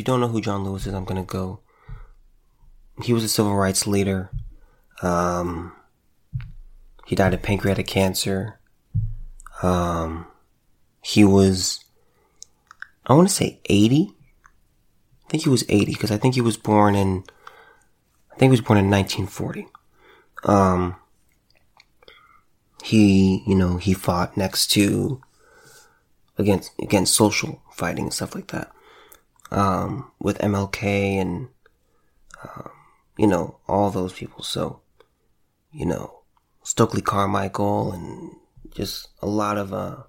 You don't know who John Lewis is, I'm gonna go. He was a civil rights leader. Um, he died of pancreatic cancer. Um, he was, I want to say 80. I think he was 80 because I think he was born in, I think he was born in 1940. Um, he, you know, he fought next to, against, against social fighting and stuff like that. Um, with MLK and, um, you know, all those people. So, you know, Stokely Carmichael and just a lot of, uh,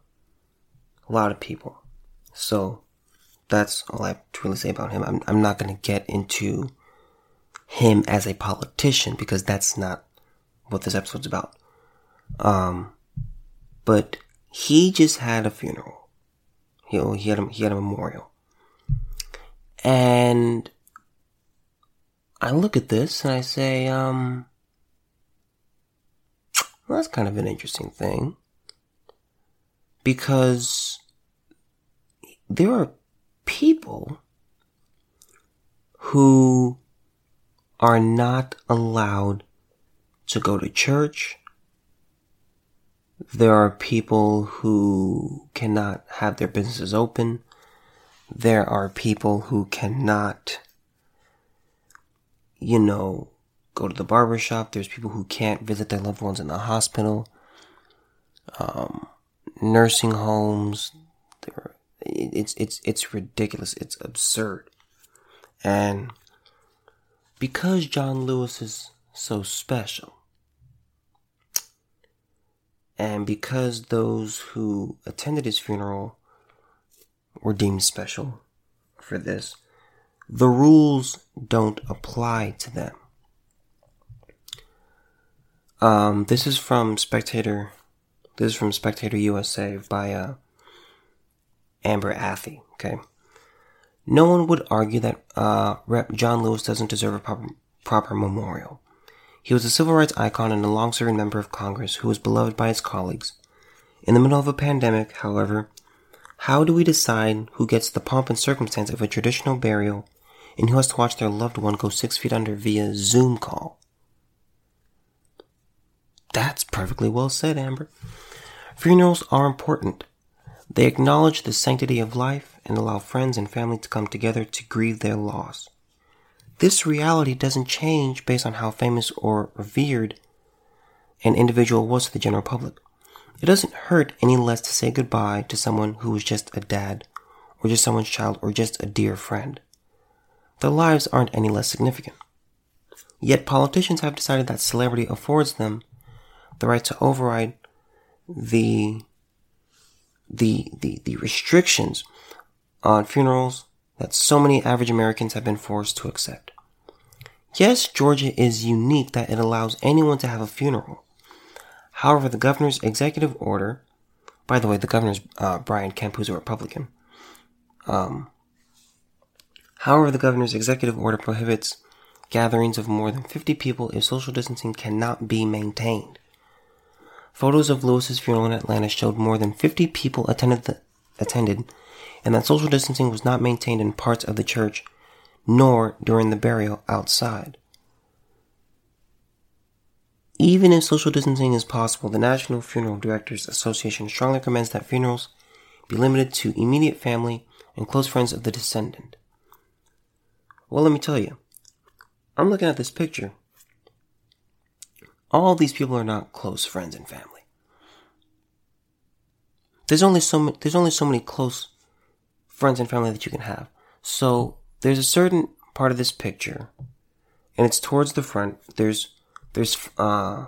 a lot of people. So, that's all I have to really say about him. I'm, I'm not gonna get into him as a politician because that's not what this episode's about. Um, but he just had a funeral. He, he had a, he had a memorial. And I look at this and I say, um, well, that's kind of an interesting thing. Because there are people who are not allowed to go to church. There are people who cannot have their businesses open. There are people who cannot, you know, go to the barber shop. There's people who can't visit their loved ones in the hospital, um, nursing homes. There, it's it's it's ridiculous. It's absurd, and because John Lewis is so special, and because those who attended his funeral were deemed special for this, the rules don't apply to them. Um, this is from Spectator. This is from Spectator USA by uh, Amber Athey. Okay. No one would argue that uh, Rep. John Lewis doesn't deserve a proper, proper memorial. He was a civil rights icon and a long serving member of Congress who was beloved by his colleagues. In the middle of a pandemic, however, how do we decide who gets the pomp and circumstance of a traditional burial and who has to watch their loved one go six feet under via Zoom call? That's perfectly well said, Amber. Funerals are important. They acknowledge the sanctity of life and allow friends and family to come together to grieve their loss. This reality doesn't change based on how famous or revered an individual was to the general public. It doesn't hurt any less to say goodbye to someone who was just a dad, or just someone's child, or just a dear friend. Their lives aren't any less significant. Yet politicians have decided that celebrity affords them the right to override the the the, the restrictions on funerals that so many average Americans have been forced to accept. Yes, Georgia is unique that it allows anyone to have a funeral. However, the governor's executive order, by the way, the governor's uh, Brian Kemp, who's a Republican. Um, however, the governor's executive order prohibits gatherings of more than 50 people if social distancing cannot be maintained. Photos of Lewis's funeral in Atlanta showed more than 50 people attended, the, attended and that social distancing was not maintained in parts of the church nor during the burial outside. Even if social distancing is possible, the National Funeral Directors Association strongly recommends that funerals be limited to immediate family and close friends of the descendant. Well, let me tell you, I'm looking at this picture. All these people are not close friends and family. There's only so there's only so many close friends and family that you can have. So there's a certain part of this picture, and it's towards the front. There's there's uh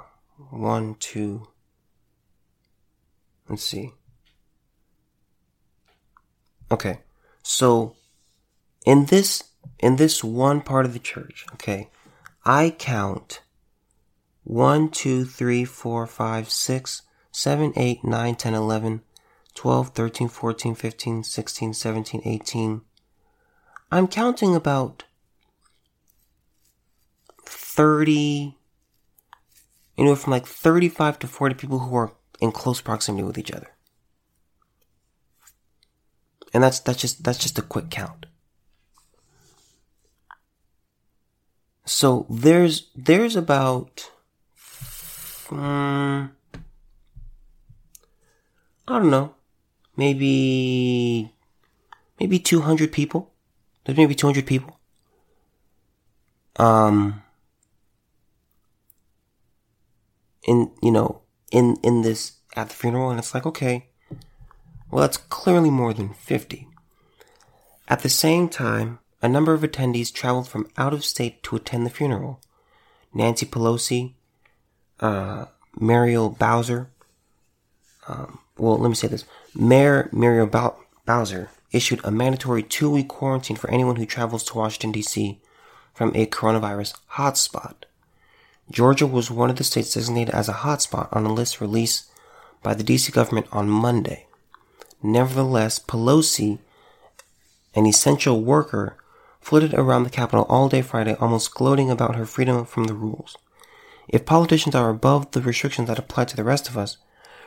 one two. Let's see. Okay, so in this in this one part of the church, okay, I count one, two, three, four, five, six, seven, eight, nine, ten, eleven, 12, 13, 14, 15, 16, 17, 18. I'm counting about 30, anywhere from like 35 to 40 people who are in close proximity with each other. And that's that's just that's just a quick count. So there's there's about um, I don't know, maybe maybe 200 people. There's maybe 200 people. Um in you know, in in this at the funeral and it's like, okay, well that's clearly more than 50. At the same time, a number of attendees traveled from out of state to attend the funeral. Nancy Pelosi, uh, Muriel Bowser, um, well, let me say this. Mayor Muriel Bowser issued a mandatory two week quarantine for anyone who travels to Washington, D.C. from a coronavirus hotspot. Georgia was one of the states designated as a hotspot on a list released by the D.C. government on Monday. Nevertheless, Pelosi, an essential worker, flitted around the Capitol all day Friday, almost gloating about her freedom from the rules. If politicians are above the restrictions that apply to the rest of us,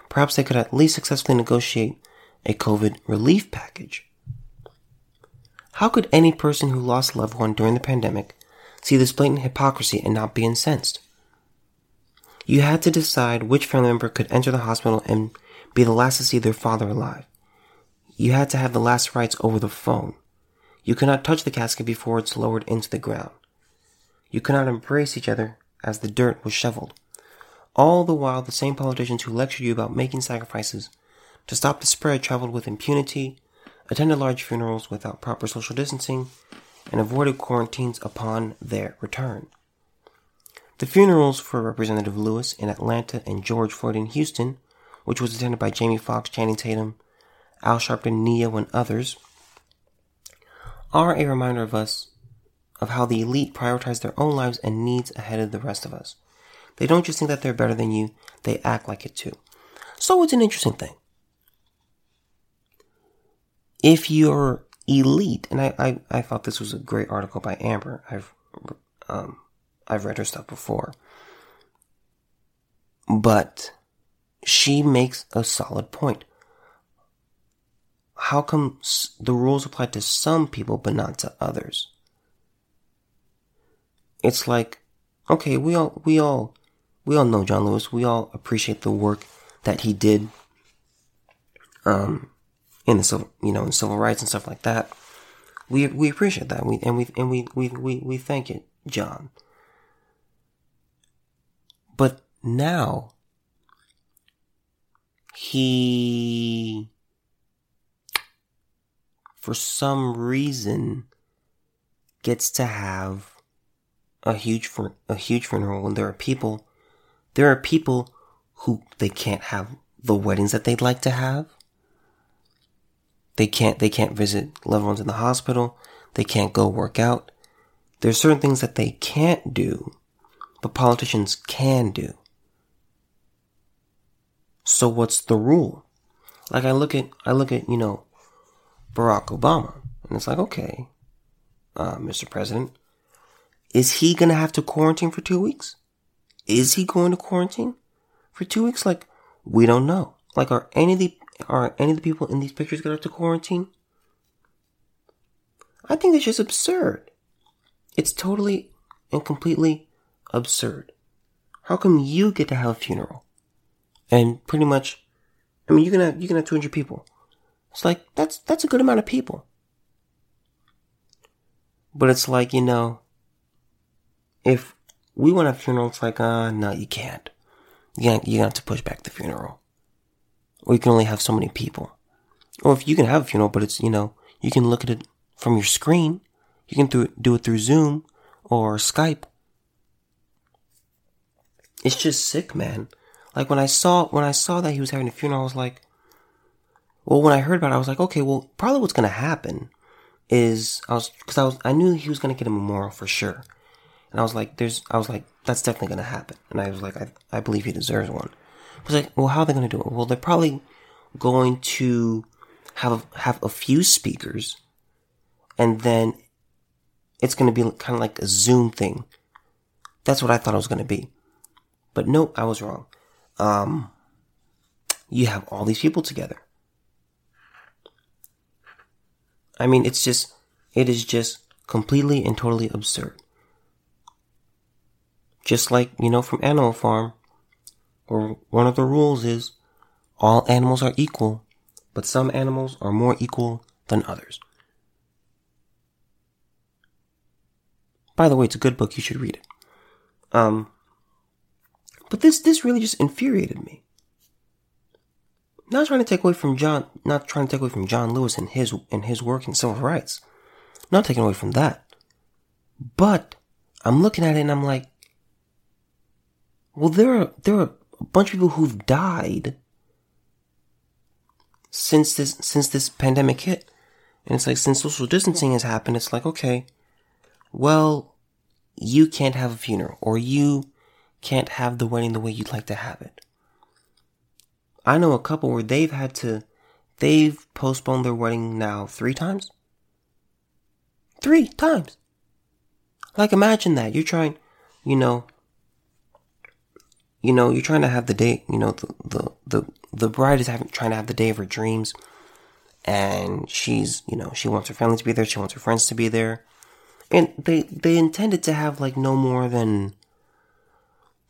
perhaps they could at least successfully negotiate a COVID relief package. How could any person who lost a loved one during the pandemic see this blatant hypocrisy and not be incensed? You had to decide which family member could enter the hospital and be the last to see their father alive. You had to have the last rites over the phone. You could not touch the casket before it's lowered into the ground. You could not embrace each other as the dirt was shoveled. All the while, the same politicians who lectured you about making sacrifices to stop the spread traveled with impunity, attended large funerals without proper social distancing, and avoided quarantines upon their return. The funerals for Representative Lewis in Atlanta and George Floyd in Houston, which was attended by Jamie Foxx, Channing Tatum, Al Sharpton, Ne-Yo, and others, are a reminder of us of how the elite prioritize their own lives and needs ahead of the rest of us. They don't just think that they're better than you, they act like it too. So it's an interesting thing. If you're elite, and I, I, I thought this was a great article by Amber. I've, um, I've read her stuff before. But she makes a solid point. How come the rules apply to some people but not to others? It's like, okay, we all, we all we all know John Lewis. We all appreciate the work that he did, um, in the civil, you know, in civil rights and stuff like that. We we appreciate that. We and we and we we we, we thank it, John. But now he for some reason gets to have a huge a huge funeral when there are people there are people who they can't have the weddings that they'd like to have. They can't, they can't visit loved ones in the hospital. They can't go work out. There's certain things that they can't do, but politicians can do. So what's the rule? Like I look at, I look at, you know, Barack Obama, and it's like, okay, uh, Mr. President, is he gonna have to quarantine for two weeks? Is he going to quarantine for two weeks? Like, we don't know. Like, are any of the are any of the people in these pictures gonna have to quarantine? I think it's just absurd. It's totally and completely absurd. How come you get to have a funeral? And pretty much, I mean, you can have, you can have 200 people. It's like, that's, that's a good amount of people. But it's like, you know, if we want a funeral. It's like, uh, no, you can't. You can't, you have to push back the funeral. Or you can only have so many people. Or if you can have a funeral, but it's, you know, you can look at it from your screen. You can do it through Zoom or Skype. It's just sick, man. Like when I saw, when I saw that he was having a funeral, I was like, well, when I heard about it, I was like, okay, well, probably what's gonna happen is, I was, cause I was, I knew he was gonna get a memorial for sure. And I was like, there's, I was like, that's definitely to happen. And I was like, I, I believe he deserves one. I was like, well, how are they to do it? Well, they're probably going to have, have a few speakers and then it's to be kind of like a Zoom thing. That's what I thought it was to be. But no, I was wrong. Um, you have all these people together. I mean, it's just, it is just completely and totally absurd. Just like, you know, from Animal Farm, or one of the rules is all animals are equal, but some animals are more equal than others. By the way, it's a good book. You should read it. Um, but this this really just infuriated me. Not trying to take away from John, not trying to take away from John Lewis and his and his work in civil rights. Not taking away from that. But I'm looking at it and I'm like, well, there are there are a bunch of people who've died since this since this pandemic hit. And it's like since social distancing has happened, it's like, okay, well, you can't have a funeral or you can't have the wedding the way you'd like to have it. I know a couple where they've had to they've postponed their wedding now three times. Three times. Like imagine that. You're trying, you know, you know, you're trying to have the day, you know, the, the, the, the bride is having, trying to have the day of her dreams. And she's, you know, she wants her family to be there. She wants her friends to be there. And they, they intended to have like no more than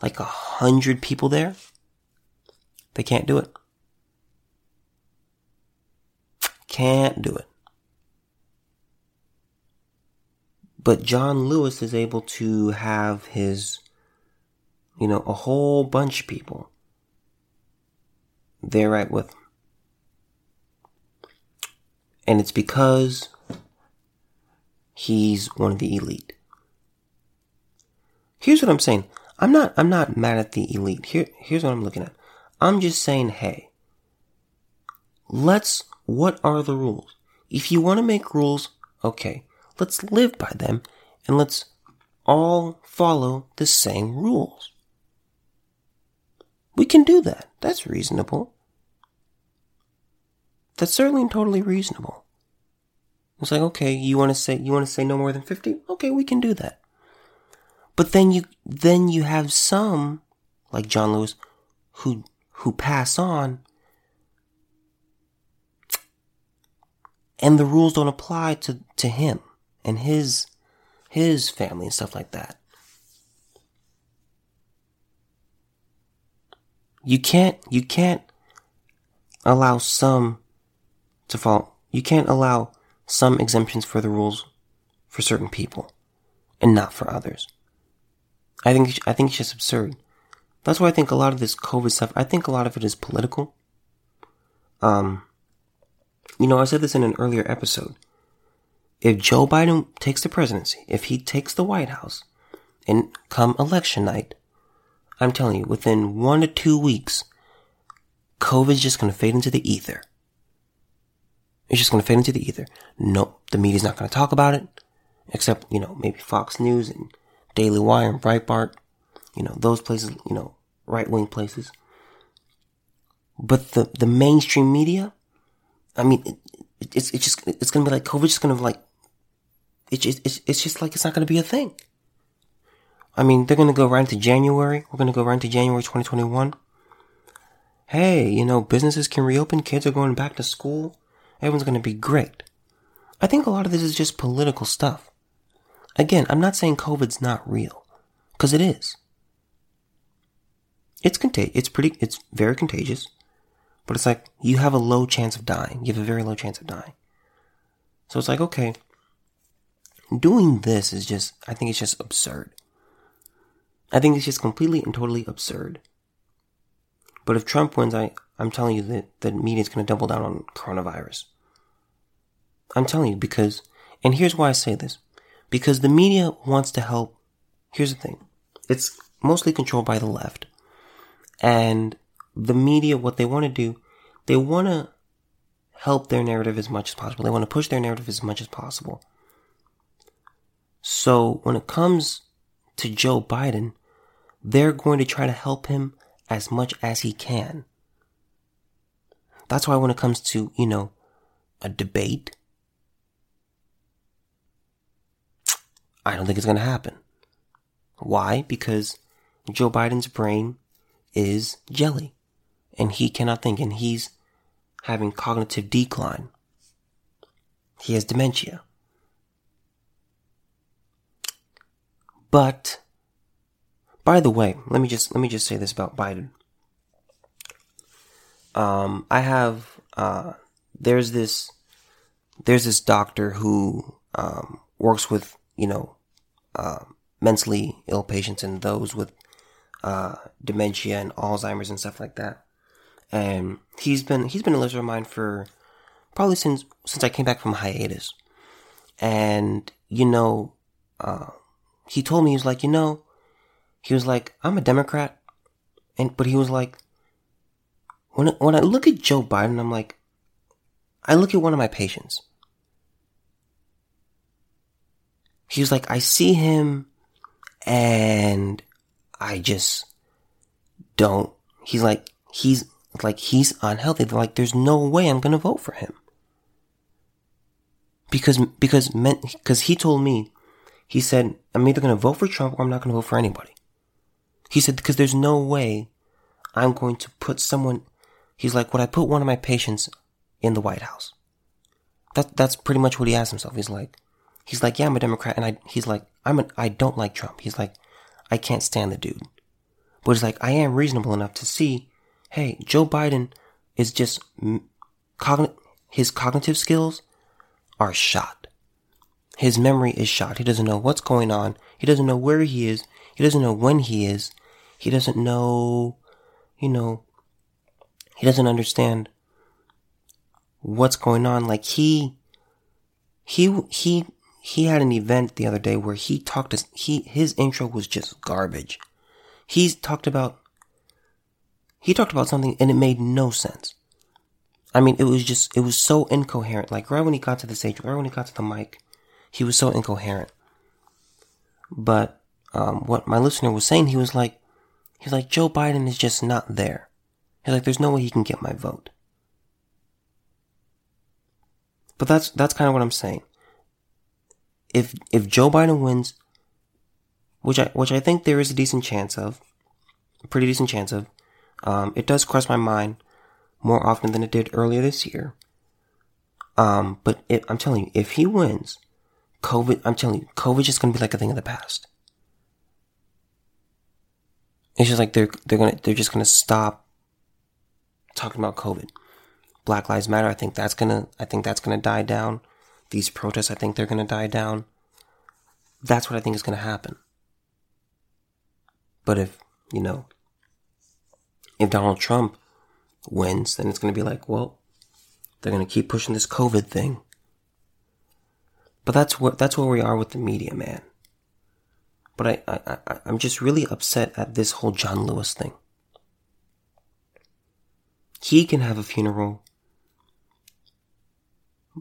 like a hundred people there. They can't do it. Can't do it. But John Lewis is able to have his you know, a whole bunch of people. They're right with him. And it's because he's one of the elite. Here's what I'm saying. I'm not I'm not mad at the elite. Here here's what I'm looking at. I'm just saying, hey, let's what are the rules? If you want to make rules, okay, let's live by them and let's all follow the same rules. We can do that. That's reasonable. That's certainly and totally reasonable. It's like, okay, you want to say you want to say no more than 50? Okay, we can do that. But then you then you have some like John Lewis who who pass on and the rules don't apply to to him and his his family and stuff like that. You can't, you can't allow some to fall. You can't allow some exemptions for the rules for certain people and not for others. I think, I think it's just absurd. That's why I think a lot of this COVID stuff, I think a lot of it is political. Um, you know, I said this in an earlier episode. If Joe Biden takes the presidency, if he takes the White House, and come election night, I'm telling you, within one to two weeks, COVID's just going to fade into the ether. It's just going to fade into the ether. No, the media's not going to talk about it, except, you know, maybe Fox News and Daily Wire and Breitbart, you know, those places, you know, right wing places. But the, the mainstream media, I mean, it, it's, it's just, it's to be like, COVID's just to be like, it's, it's, it's just like it's not to be a thing. I mean, they're to go right into January. We're to go right into January 2021. Hey, you know, businesses can reopen. Kids are going back to school. Everyone's to be great. I think a lot of this is just political stuff. Again, I'm not saying COVID's not real. Cause it is. It's contag- it's pretty, it's very contagious. But it's like, you have a low chance of dying. You have a very low chance of dying. So it's like, okay, doing this is just, I think it's just absurd. I think it's just completely and totally absurd. But if Trump wins, I, I'm telling you that the media is going to double down on coronavirus. I'm telling you because, and here's why I say this. Because the media wants to help. Here's the thing. It's mostly controlled by the left. And the media, what they want to do, they want to help their narrative as much as possible. They want to push their narrative as much as possible. So when it comes to Joe Biden, they're going to try to help him as much as he can. That's why when it comes to, you know, a debate, I don't think it's going to happen. Why? Because Joe Biden's brain is jelly and he cannot think and he's having cognitive decline. He has dementia. But by the way, let me just let me just say this about Biden. Um, I have uh, there's this there's this doctor who um, works with you know uh, mentally ill patients and those with uh, dementia and Alzheimer's and stuff like that. And he's been he's been a listener of mine for probably since since I came back from hiatus. And you know, uh, he told me he was like, you know, he was like, I'm a Democrat, and but he was like, when when I look at Joe Biden, I'm like, I look at one of my patients. He was like, I see him, and I just don't. He's like, he's like, he's unhealthy. They're like, there's no way I'm gonna vote for him because because men, because he told me, he said, I'm either gonna vote for Trump or I'm not gonna vote for anybody. He said because there's no way I'm going to put someone. He's like, would I put one of my patients in the White House? That that's pretty much what he asked himself. He's like, he's like, yeah, I'm a Democrat, and I he's like, I'm I don't like Trump. He's like, I can't stand the dude, but he's like, I am reasonable enough to see, hey, Joe Biden is just cogn- his cognitive skills are shot. His memory is shot. He doesn't know what's going on. He doesn't know where he is. He doesn't know when he is. He doesn't know, you know, he doesn't understand what's going on. Like he, he, he, he had an event the other day where he talked to, he, his intro was just garbage. He's talked about, he talked about something and it made no sense. I mean, it was just, it was so incoherent. Like, right when he got to the stage, right when he got to the mic, he was so incoherent. But, um, what my listener was saying, he was like, he's like, Joe Biden is just not there. He's like, there's no way he can get my vote. But that's, that's kind of what I'm saying. If, if Joe Biden wins, which I, which I think there is a decent chance of, a pretty decent chance of, um, it does cross my mind more often than it did earlier this year. Um, but it, I'm telling you, if he wins, COVID, I'm telling you, COVID is gonna be like a thing of the past. It's just like they're, they're gonna, they're just gonna stop talking about COVID. Black Lives Matter, I think that's gonna, I think that's gonna die down. These protests, I think they're gonna die down. That's what I think is gonna happen. But if, you know, if Donald Trump wins, then it's going to be like, well, they're going to keep pushing this COVID thing. But that's what that's where we are with the media, man. But I, I, I I'm just really upset at this whole John Lewis thing. He can have a funeral,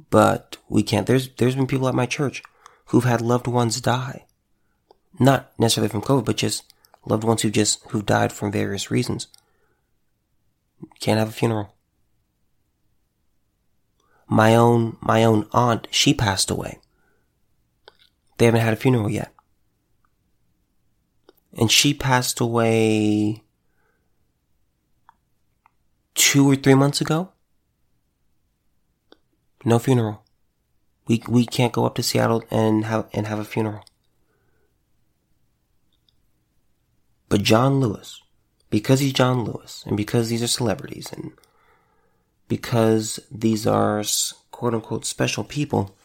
but we can't. There's there's been people at my church who've had loved ones die, not necessarily from COVID, but just loved ones who just who've died from various reasons. Can't have a funeral. My own, my own aunt, she passed away. They haven't had a funeral yet. And she passed away two or three months ago. No funeral. We, we can't go up to Seattle and have, and have a funeral. But John Lewis, because he's John Lewis and because these are celebrities and because these are quote unquote special people,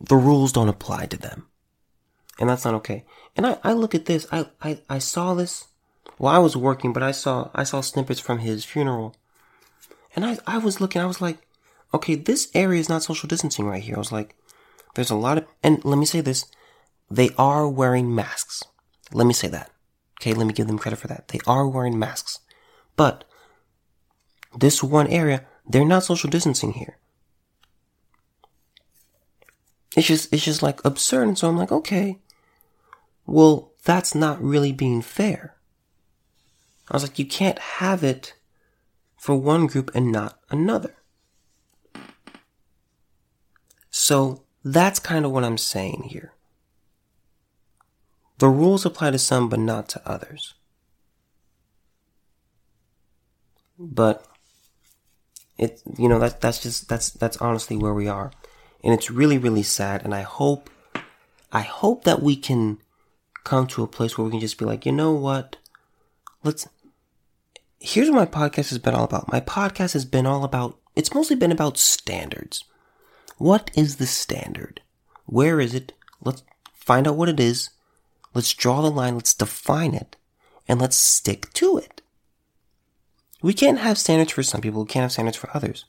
the rules don't apply to them. And that's not okay. And I, I look at this, I, I, I saw this while I was working, but I saw, I saw snippets from his funeral. And I, I was looking, I was like, okay, this area is not social distancing right here. I was like, there's a lot of, and let me say this, they are wearing masks. Let me say that. Okay, let me give them credit for that. They are wearing masks. But this one area, they're not social distancing here. It's just it's just like absurd and so I'm like, okay. Well, that's not really being fair. I was like, you can't have it for one group and not another. So that's kind of what I'm saying here. The rules apply to some, but not to others. But it, you know, that, that's just, that's, that's honestly where we are. And it's really, really sad. And I hope, I hope that we can come to a place where we can just be like, you know what? Let's. Here's what my podcast has been all about. My podcast has been all about, it's mostly been about standards. What is the standard? Where is it? Let's find out what it is. Let's draw the line. Let's define it. And let's stick to it. We can't have standards for some people. We can't have standards for others.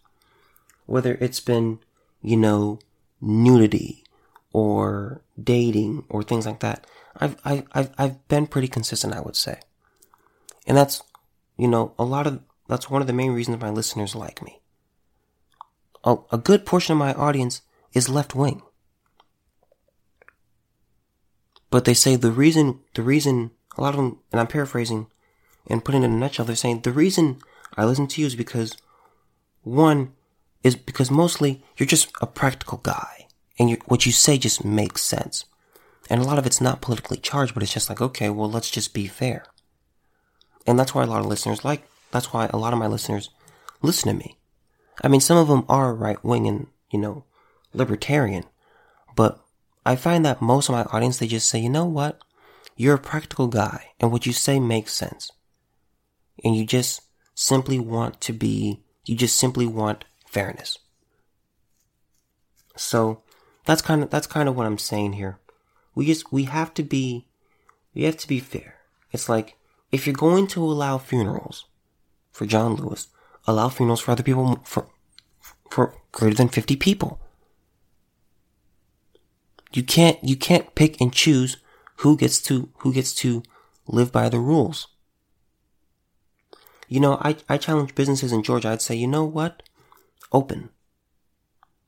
Whether it's been, you know, nudity or dating or things like that. I've, I've, I've, I've been pretty consistent, I would say. And that's, you know, a lot of, that's one of the main reasons my listeners like me. A, a good portion of my audience is left wing. But they say the reason, the reason, a lot of them, and I'm paraphrasing and putting it in a nutshell, they're saying the reason I listen to you is because one is because mostly you're just a practical guy and what you say just makes sense. And a lot of it's not politically charged, but it's just like, okay, well, let's just be fair. And that's why a lot of listeners like, that's why a lot of my listeners listen to me. I mean, some of them are right wing and, you know, libertarian, but I find that most of my audience, they just say, you know what? You're a practical guy and what you say makes sense. And you just simply want to be, you just simply want fairness. So that's kind of, that's kind of what I'm saying here. We just, we have to be, we have to be fair. It's like, if you're going to allow funerals for John Lewis, allow funerals for other people for, for greater than 50 people. You can't, you can't pick and choose who gets to, who gets to live by the rules. You know, I, I challenge businesses in Georgia. I'd say, you know what? Open.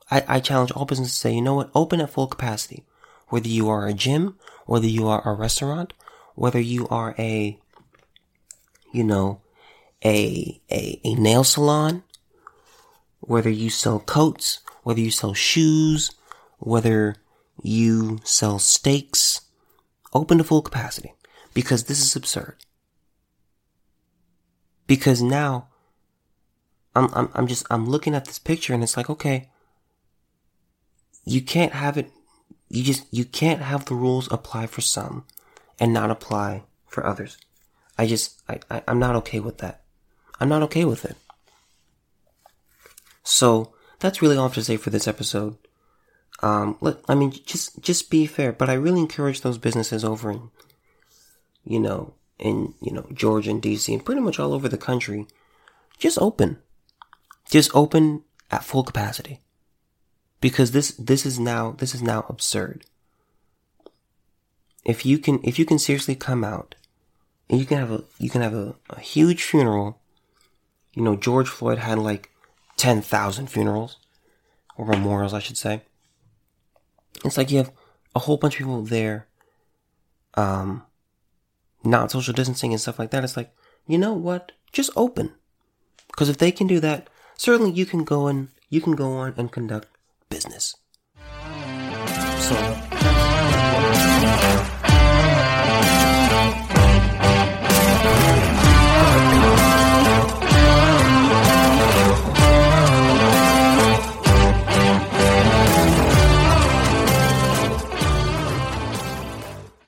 I, I challenge all businesses to say, you know what? Open at full capacity. Whether you are a gym, whether you are a restaurant, whether you are a, you know, a, a, a nail salon, whether you sell coats, whether you sell shoes, whether you sell steaks, open to full capacity because this is absurd. Because now I'm, I'm, I'm just, I'm looking at this picture and it's like, okay, you can't have it, you just, you can't have the rules apply for some and not apply for others. I just, I, I I'm not okay with that. I'm not okay with it. So that's really all I have to say for this episode. Um, let, I mean, just, just be fair, but I really encourage those businesses over in, you know, in, you know, Georgia and DC and pretty much all over the country. Just open. Just open at full capacity. Because this, this is now, this is now absurd. If you can, if you can seriously come out and you can have a, you can have a, a huge funeral. You know, George Floyd had like 10,000 funerals or memorials, I should say. It's like you have a whole bunch of people there, um, not social distancing and stuff like that. It's like, you know what? Just open. Because if they can do that, certainly you can go and you can go on and conduct business. So